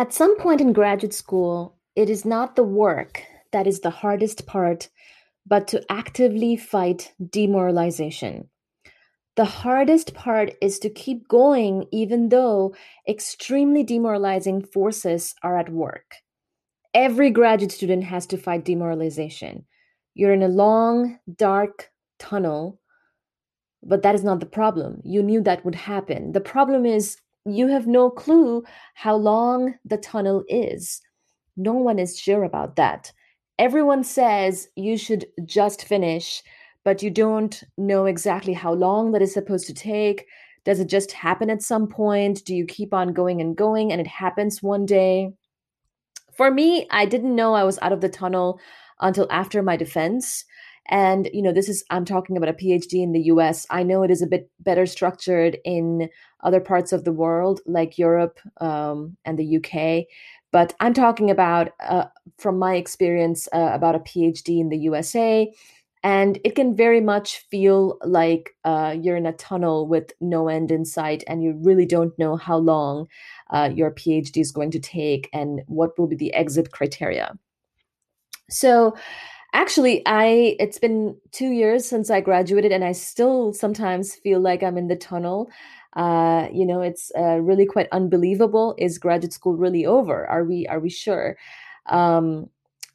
At some point in graduate school, it is not the work that is the hardest part, but to actively fight demoralization. The hardest part is to keep going even though extremely demoralizing forces are at work. Every graduate student has to fight demoralization. You're in a long, dark tunnel, but that is not the problem. You knew that would happen. The problem is you have no clue how long the tunnel is. No one is sure about that. Everyone says you should just finish, but you don't know exactly how long that is supposed to take. Does it just happen at some point? Do you keep on going and going and it happens one day? For me, I didn't know I was out of the tunnel until after my defense. And, you know, this is, I'm talking about a PhD in the US. I know it is a bit better structured in other parts of the world, like Europe um, and the UK. But I'm talking about, uh, from my experience, uh, about a PhD in the USA. And it can very much feel like uh, you're in a tunnel with no end in sight, and you really don't know how long uh, your PhD is going to take and what will be the exit criteria. So, Actually, I it's been 2 years since I graduated and I still sometimes feel like I'm in the tunnel. Uh, you know, it's uh, really quite unbelievable. Is graduate school really over? Are we are we sure? Um,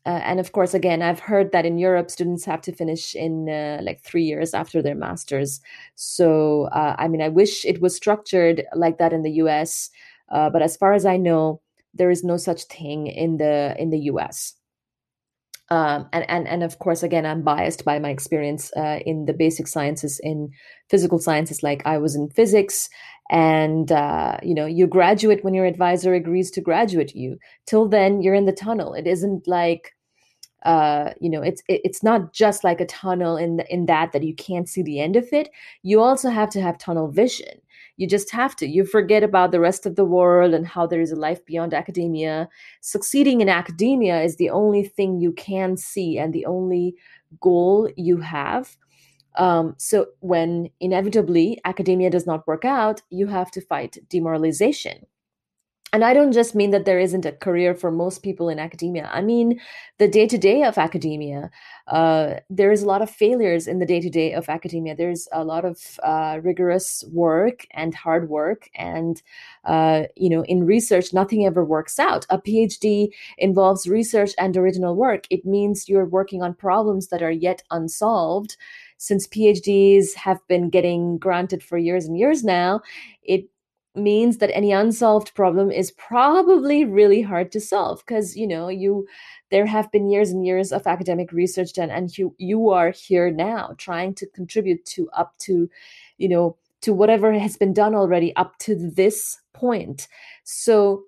uh, and of course, again, I've heard that in Europe, students have to finish in uh, like three years after their masters. So, uh, I mean, I wish it was structured like that in the U.S. Uh, but as far as I know, there is no such thing in the in the U.S um, and and and of course, again, I'm biased by my experience uh, in the basic sciences, in physical sciences. Like I was in physics, and uh, you know, you graduate when your advisor agrees to graduate you. Till then, you're in the tunnel. It isn't like uh, you know, it's it, it's not just like a tunnel in in that that you can't see the end of it. You also have to have tunnel vision you just have to. You forget about the rest of the world and how there is a life beyond academia. Succeeding in academia is the only thing you can see and the only goal you have. Um, so when inevitably academia does not work out, you have to fight demoralization and I don't just mean that there isn't a career for most people in academia. I mean the day to day of academia. Uh, there is a lot of failures in the day to day of academia. There's a lot of uh, rigorous work and hard work, and uh, you know, in research, nothing ever works out. A PhD involves research and original work. It means you're working on problems that are yet unsolved. Since PhDs have been getting granted for years and years now, it means that any unsolved problem is probably really hard to solve because you know you there have been years and years of academic research done and you you are here now trying to contribute to up to you know to whatever has been done already up to this point. So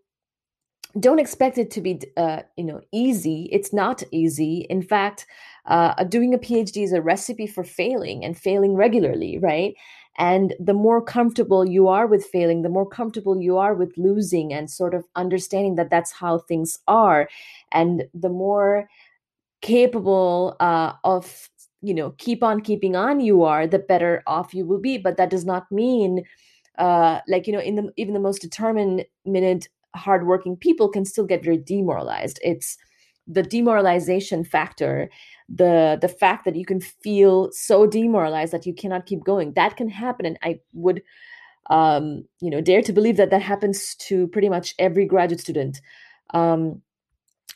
don't expect it to be uh, you know easy. It's not easy. In fact uh, doing a phd is a recipe for failing and failing regularly right and the more comfortable you are with failing, the more comfortable you are with losing and sort of understanding that that's how things are. And the more capable uh, of, you know, keep on keeping on you are, the better off you will be. But that does not mean, uh, like, you know, in the even the most determined minute hardworking people can still get very demoralized. It's the demoralization factor the the fact that you can feel so demoralized that you cannot keep going that can happen and i would um you know dare to believe that that happens to pretty much every graduate student. Um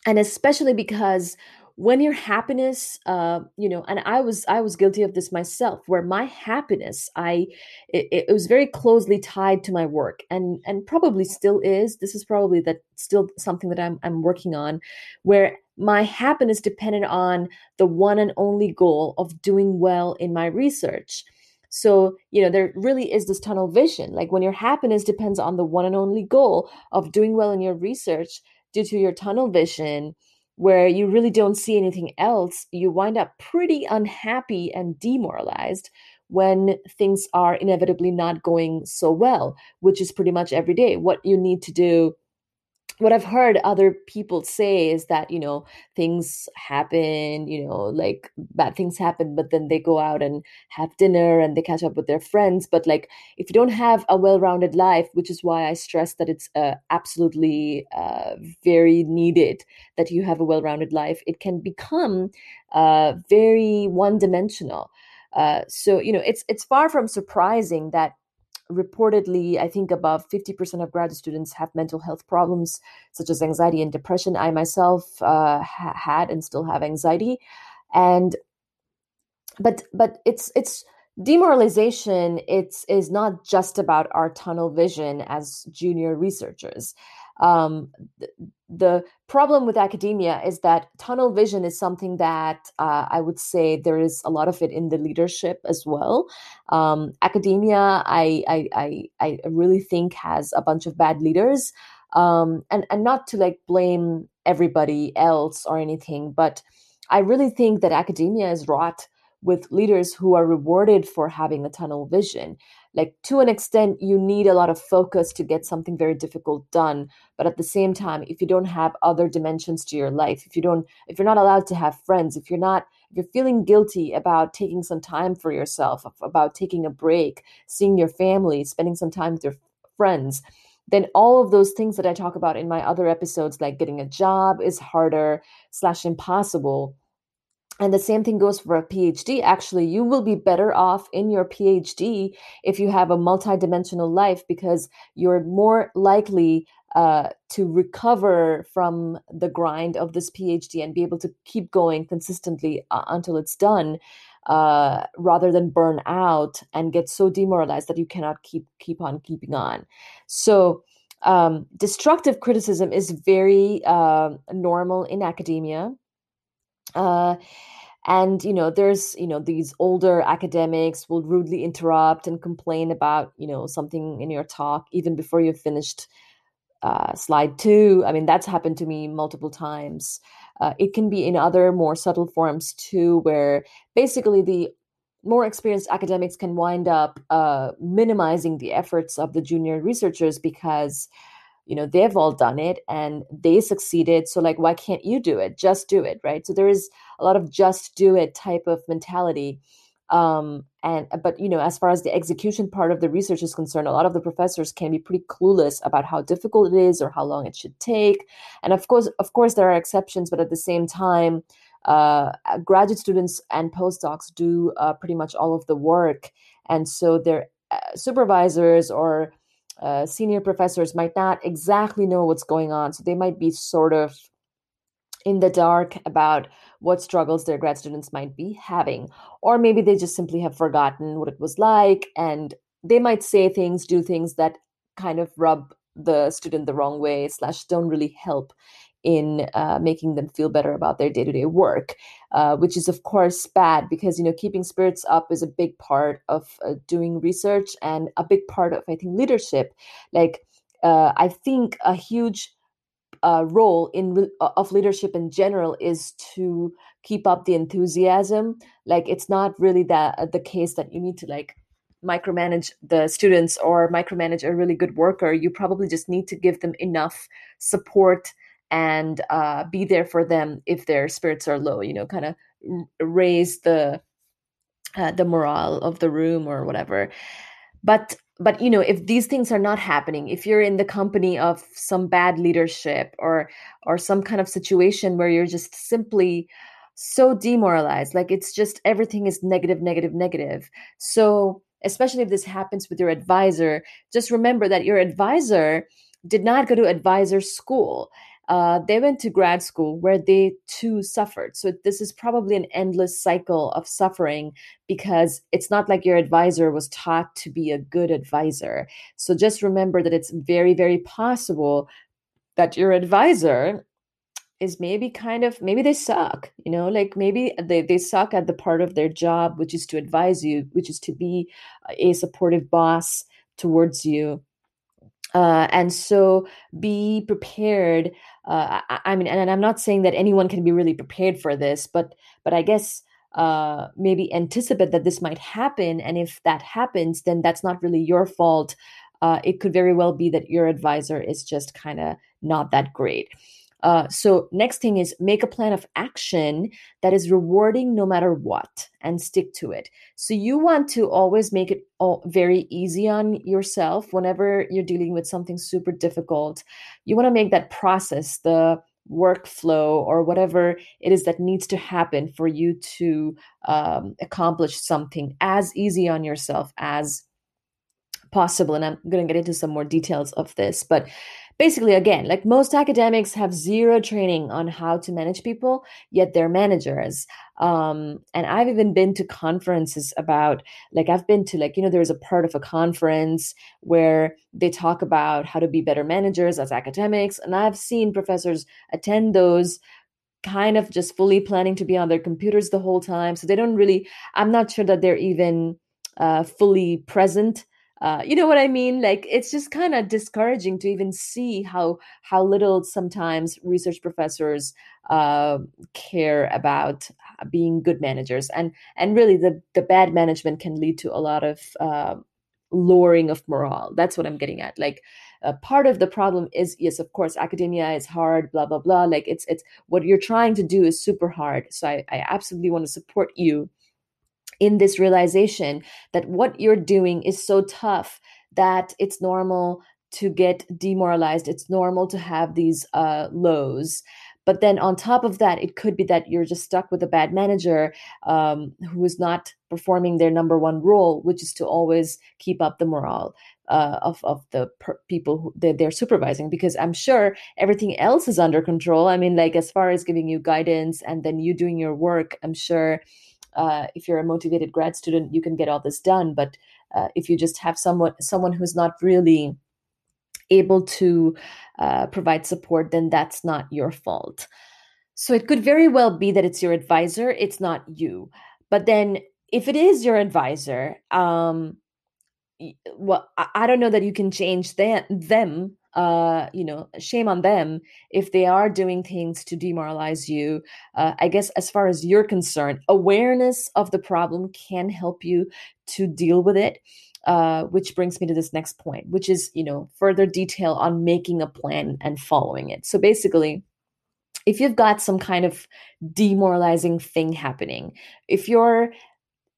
and especially because when your happiness uh you know and i was i was guilty of this myself where my happiness i it, it, was very closely tied to my work and and probably still is this is probably that still something that i'm i'm working on where my happiness depended on the one and only goal of doing well in my research so, you know, there really is this tunnel vision. Like when your happiness depends on the one and only goal of doing well in your research due to your tunnel vision, where you really don't see anything else, you wind up pretty unhappy and demoralized when things are inevitably not going so well, which is pretty much every day. What you need to do what I've heard other people say is that, you know, things happen, you know, like bad things happen, but then they go out and have dinner and they catch up with their friends. But like, if you don't have a well rounded life, which is why I stress that it's uh, absolutely uh, very needed that you have a well rounded life, it can become uh, very one dimensional. Uh, so you know it's it's far from surprising that reportedly, I think above 50% of graduate students have mental health problems such as anxiety and depression. I myself uh, ha- had and still have anxiety, and but but it's it's demoralization. It's is not just about our tunnel vision as junior researchers. Um, the problem with academia is that tunnel vision is something that uh, I would say there is a lot of it in the leadership as well. Um, academia, I, I, I, I really think has a bunch of bad leaders, um, and and not to like blame everybody else or anything, but I really think that academia is wrought with leaders who are rewarded for having a tunnel vision like to an extent you need a lot of focus to get something very difficult done but at the same time if you don't have other dimensions to your life if you don't if you're not allowed to have friends if you're not if you're feeling guilty about taking some time for yourself about taking a break seeing your family spending some time with your friends then all of those things that i talk about in my other episodes like getting a job is harder slash impossible and the same thing goes for a PhD. Actually, you will be better off in your PhD if you have a multidimensional life because you're more likely uh, to recover from the grind of this PhD and be able to keep going consistently uh, until it's done, uh, rather than burn out and get so demoralized that you cannot keep keep on keeping on. So. Um, destructive criticism is very uh, normal in academia uh, and you know there's you know these older academics will rudely interrupt and complain about you know something in your talk even before you've finished uh, slide two. I mean that's happened to me multiple times. Uh, it can be in other more subtle forms too where basically the more experienced academics can wind up uh, minimizing the efforts of the junior researchers because you know they've all done it and they succeeded so like why can't you do it? Just do it right? So there is a lot of just do it type of mentality um, and but you know as far as the execution part of the research is concerned a lot of the professors can be pretty clueless about how difficult it is or how long it should take. And of course of course there are exceptions but at the same time uh, graduate students and postdocs do uh, pretty much all of the work. And so their uh, supervisors or uh, senior professors might not exactly know what's going on. So they might be sort of in the dark about what struggles their grad students might be having. Or maybe they just simply have forgotten what it was like and they might say things, do things that kind of rub the student the wrong way, slash, don't really help in uh, making them feel better about their day-to-day work uh, which is of course bad because you know keeping spirits up is a big part of uh, doing research and a big part of i think leadership. Like uh, i think a huge uh, role in uh, of leadership in general is to keep up the enthusiasm. Like it's not really that the case that you need to like micromanage the students or micromanage a really good worker. You probably just need to give them enough support and uh, be there for them if their spirits are low you know kind of raise the uh, the morale of the room or whatever. But but you know if these things are not happening if you're in the company of some bad leadership or or some kind of situation where you're just simply so demoralized like it's just everything is negative negative negative. So especially if this happens with your advisor just remember that your advisor did not go to advisor school uh, they went to grad school where they too suffered. So this is probably an endless cycle of suffering because it's not like your advisor was taught to be a good advisor. So just remember that it's very, very possible that your advisor is maybe kind of maybe they suck you know like maybe they, they suck at the part of their job which is to advise you which is to be a supportive boss towards you uh, and so be prepared uh, I, I, mean and i'm not saying that anyone can be really prepared for this but but i guess uh, maybe anticipate that this might happen and if that happens then that's not really your fault uh, it could very well be that your advisor is just kind of not that great. Uh, so next thing is make a plan of action that is rewarding no matter what and stick to it. So you want to always make it all very easy on yourself whenever you're dealing with something super difficult. You want to make that process the workflow or whatever it is that needs to happen for you to um, accomplish something as easy on yourself as possible. And i'm going to get into some more details of this but basically again like most academics have zero training on how to manage people yet they're managers. Um, and i've even been to conferences about like i've been to like you know there's a part of a conference where they talk about how to be better managers as academics and i've seen professors attend those kind of just fully planning to be on their computers the whole time. So they don't really i'm not sure that they're even uh, fully present uh, you know what I mean? Like it's just kind of discouraging to even see how how little sometimes research professors uh, care about being good managers, and and really the the bad management can lead to a lot of uh, lowering of morale. That's what I'm getting at. Like uh, part of the problem is yes, of course, academia is hard, blah blah blah. Like it's it's what you're trying to do is super hard. So I, I absolutely want to support you in this realization that what you're doing is so tough that it's normal to get demoralized. It's normal to have these uh, lows. But then on top of that, it could be that you're just stuck with a bad manager um, who is not performing their number one role, which is to always keep up the morale. Uh, of of the per- people who they're, they're, supervising because I'm sure everything else is under control. I mean, like as far as giving you guidance and then you doing your work, I'm sure uh, if you're a motivated grad student, you can get all this done. But uh, if you just have someone someone who's not really able to uh, provide support, then that's not your fault. So it could very well be that it's your advisor, it's not you. But then if it is your advisor, um, well, I don't know that you can change them, them uh, you know, shame on them if they are doing things to demoralize you. Uh, I guess, as far as you're concerned, awareness of the problem can help you to deal with it. Uh, which brings me to this next point, which is, you know, further detail on making a plan and following it. So basically, if you've got some kind of demoralizing thing happening, if you're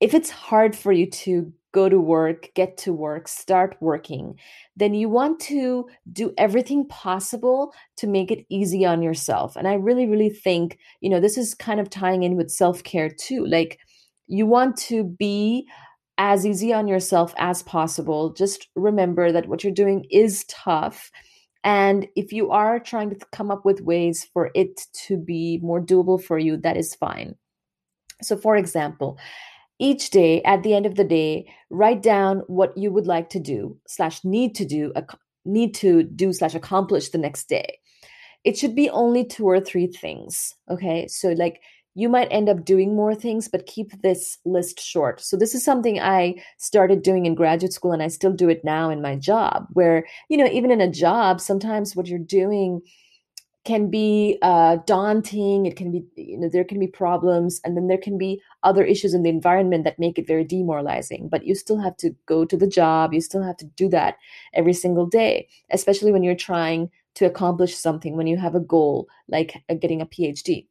if it's hard for you to go to work, get to work, start working, then you want to do everything possible to make it easy on yourself. And I really, really think, you know, this is kind of tying in with self care too. Like, you want to be as easy on yourself as possible. Just remember that what you're doing is tough. And if you are trying to come up with ways for it to be more doable for you, that is fine. So, for example, each day at the end of the day write down what you would like to do slash need to do need to do slash accomplish the next day. It should be only two or three things okay? So like you might end up doing more things but keep this list short. So this is something i started doing in graduate school and i still do it now in my job where you know even in a job sometimes what you're doing can be uh, daunting. It can be, you know, there can be problems, and then there can be other issues in the environment that make it very demoralizing. But you still have to go to the job. You still have to do that every single day, especially when you're trying to accomplish something, when you have a goal like uh, getting a PhD.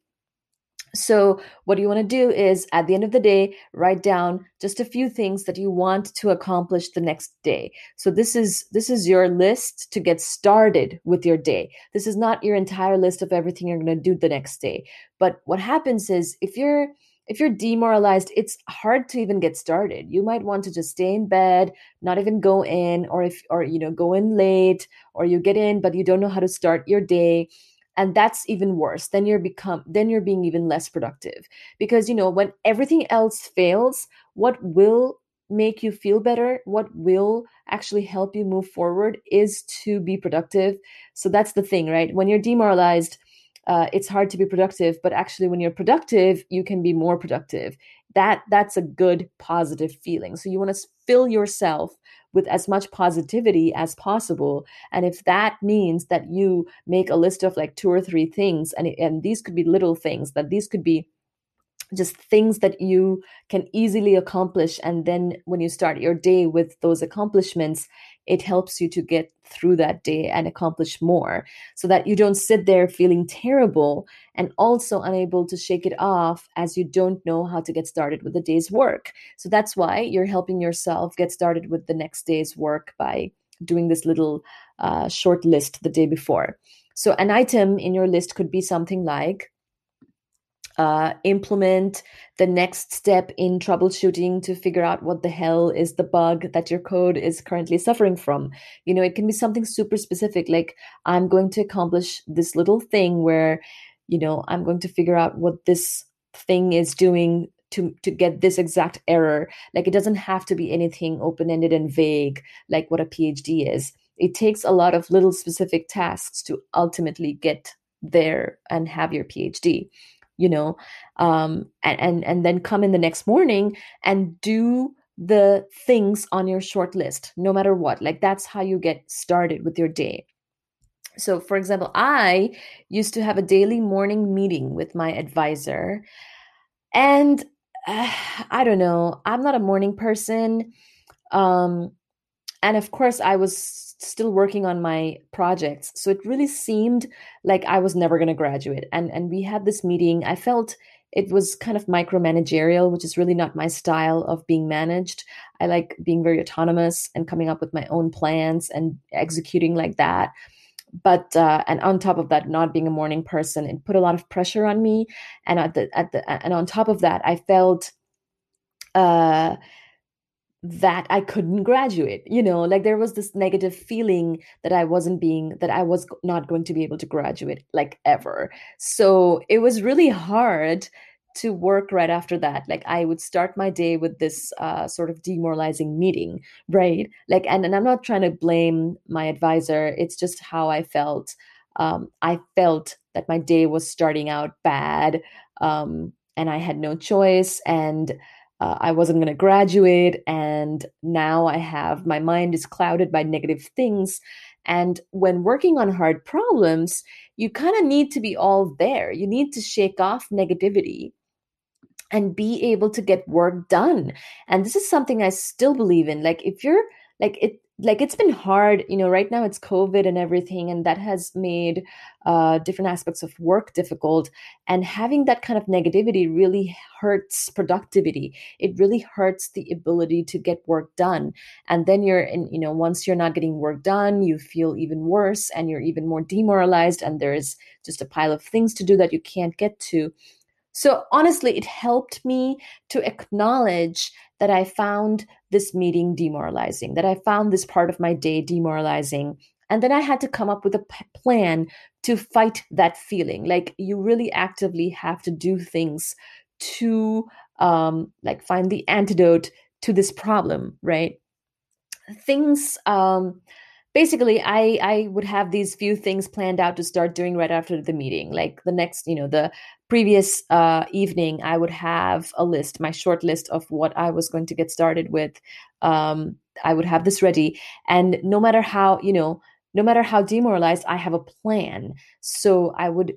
So, what you want to do is at the end of the day, write down just a few things that you want to accomplish the next day. So this is this is your list to get started with your day. This is not your entire list of everything you're going to do the next day. But what happens is if you're if you're demoralized, it's hard to even get started. You might want to just stay in bed, not even go in, or if or you know, go in late, or you get in but you don't know how to start your day and that's even worse then you're become then you're being even less productive. Because you know when everything else fails what will make you feel better what will actually help you move forward is to be productive. So that's the thing right? When you're demoralized uh, it's hard to be productive but actually when you're productive you can be more productive that that's a good positive feeling so you want to fill yourself with as much positivity as possible. And if that means that you make a list of like two or three things, and, and these could be little things, that these could be just things that you can easily accomplish. And then when you start your day with those accomplishments, it helps you to get through that day and accomplish more so that you don't sit there feeling terrible and also unable to shake it off as you don't know how to get started with the day's work. So that's why you're helping yourself get started with the next day's work by doing this little uh, short list the day before. So, an item in your list could be something like uh, implement the next step in troubleshooting to figure out what the hell is the bug that your code is currently suffering from. You know, it can be something super specific, like I'm going to accomplish this little thing where, you know, I'm going to figure out what this thing is doing to to get this exact error. Like it doesn't have to be anything open ended and vague like what a phd is. It takes a lot of little specific tasks to ultimately get there and have your phd you know um, and, and and then come in the next morning and do the things on your short list no matter what. Like that's how you get started with your day. So for example i used to have a daily morning meeting with my advisor and uh, i don't know i'm not a morning person um and of course i was still working on my projects. So it really seemed like I was never going to graduate. And and we had this meeting. I felt it was kind of micromanagerial, which is really not my style of being managed. I like being very autonomous and coming up with my own plans and executing like that. But uh, and on top of that, not being a morning person, it put a lot of pressure on me. And at the at the and on top of that, I felt uh that I couldn't graduate. You know, like there was this negative feeling that I wasn't being, that I was not going to be able to graduate like ever. So it was really hard to work right after that. Like I would start my day with this uh, sort of demoralizing meeting, right? Like, and, and I'm not trying to blame my advisor, it's just how I felt. Um, I felt that my day was starting out bad um, and I had no choice. And uh, I wasn't going to graduate, and now I have my mind is clouded by negative things. And when working on hard problems, you kind of need to be all there. You need to shake off negativity and be able to get work done. And this is something I still believe in. Like, if you're like, it, like it's been hard you know right now it's covid and everything and that has made uh, different aspects of work difficult and having that kind of negativity really hurts productivity. It really hurts the ability to get work done and then you're in you know once you're not getting work done you feel even worse and you're even more demoralized and there's just a pile of things to do that you can't get to so honestly, it helped me to acknowledge that I found this meeting demoralizing, that I found this part of my day demoralizing. And then I had to come up with a p- plan to fight that feeling. Like you really actively have to do things to um, like find the antidote to this problem, right? Things um, basically i i would have these few things planned out to start doing right after the meeting. Like the next you know the previous uh, evening i would have a list my short list of what i was going to get started with. Um, i would have this ready. And no matter how you know no matter how demoralized i have a plan. So i would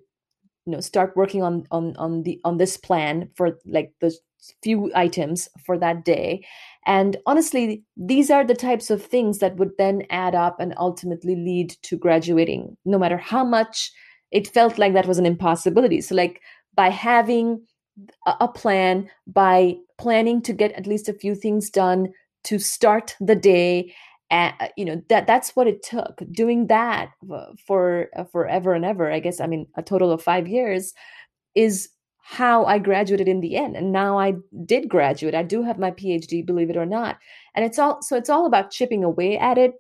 you know start working on on on the on this plan for like the few items for that day and honestly, these are the types of things that would then add up and ultimately lead to graduating, no matter how much it felt like that was an impossibility. So, like by having a plan, by planning to get at least a few things done to start the day, uh, you know that that's what it took. Doing that for uh, forever and ever, I guess. I mean, a total of five years is how I graduated in the end. And now I did graduate. I do have my PhD, believe it or not. And it's all so it's all about chipping away at it.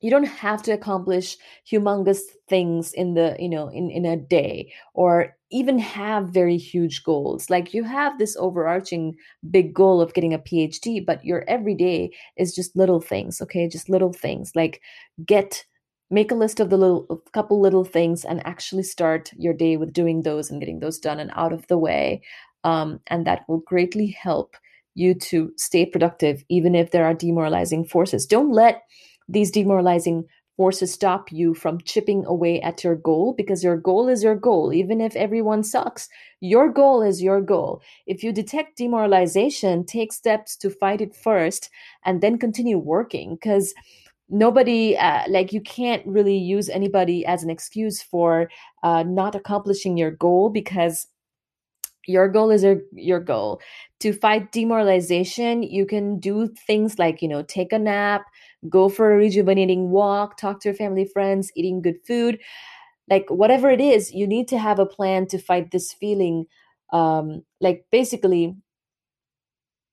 You don't have to accomplish humongous things in the, you know, in, in a day or even have very huge goals. Like you have this overarching big goal of getting a PhD, but your everyday is just little things, okay? Just little things like get make a list of the little a couple little things and actually start your day with doing those and getting those done and out of the way um, and that will greatly help you to stay productive even if there are demoralizing forces. Don't let these demoralizing forces stop you from chipping away at your goal because your goal is your goal. Even if everyone sucks your goal is your goal. If you detect demoralization take steps to fight it first and then continue working because nobody uh, like you can't really use anybody as an excuse for uh, not accomplishing your goal because your goal is your, your goal. To fight demoralization you can do things like you know take a nap go for a rejuvenating walk talk to your family friends eating good food. Like whatever it is you need to have a plan to fight this feeling um like basically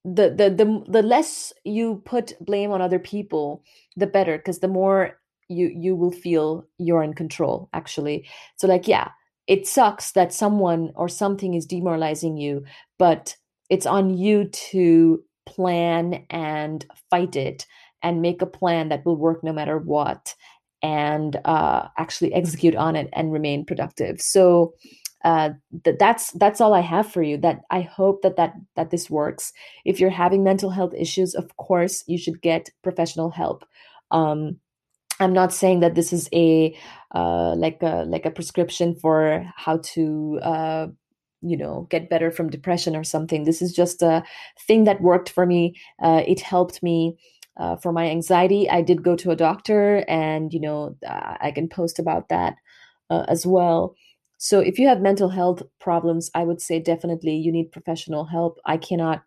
the the the, the less you put blame on other people the better because the more you you will feel you're in control actually. So like yeah it sucks that someone or something is demoralizing you but it's on you to plan and fight it and make a plan that will work no matter what and uh, actually execute on it and remain productive. So uh, th- that's that's all I have for you. That I hope that that that this works. If you're having mental health issues, of course you should get professional help. Um, I'm not saying that this is a uh, like a like a prescription for how to uh, you know get better from depression or something. This is just a thing that worked for me. Uh, it helped me. Uh, for my anxiety, I did go to a doctor, and you know I can post about that uh, as well. So if you have mental health problems, I would say definitely you need professional help. I cannot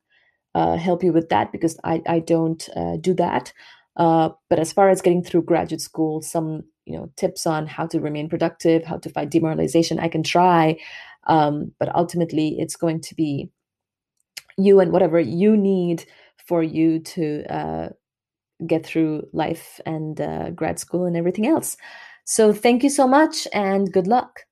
uh, help you with that because I, I don't uh, do that. Uh, but as far as getting through graduate school, some you know tips on how to remain productive, how to fight demoralization, I can try. Um, but ultimately, it's going to be you and whatever you need for you to uh, get through life and uh, grad school and everything else. So thank you so much and good luck.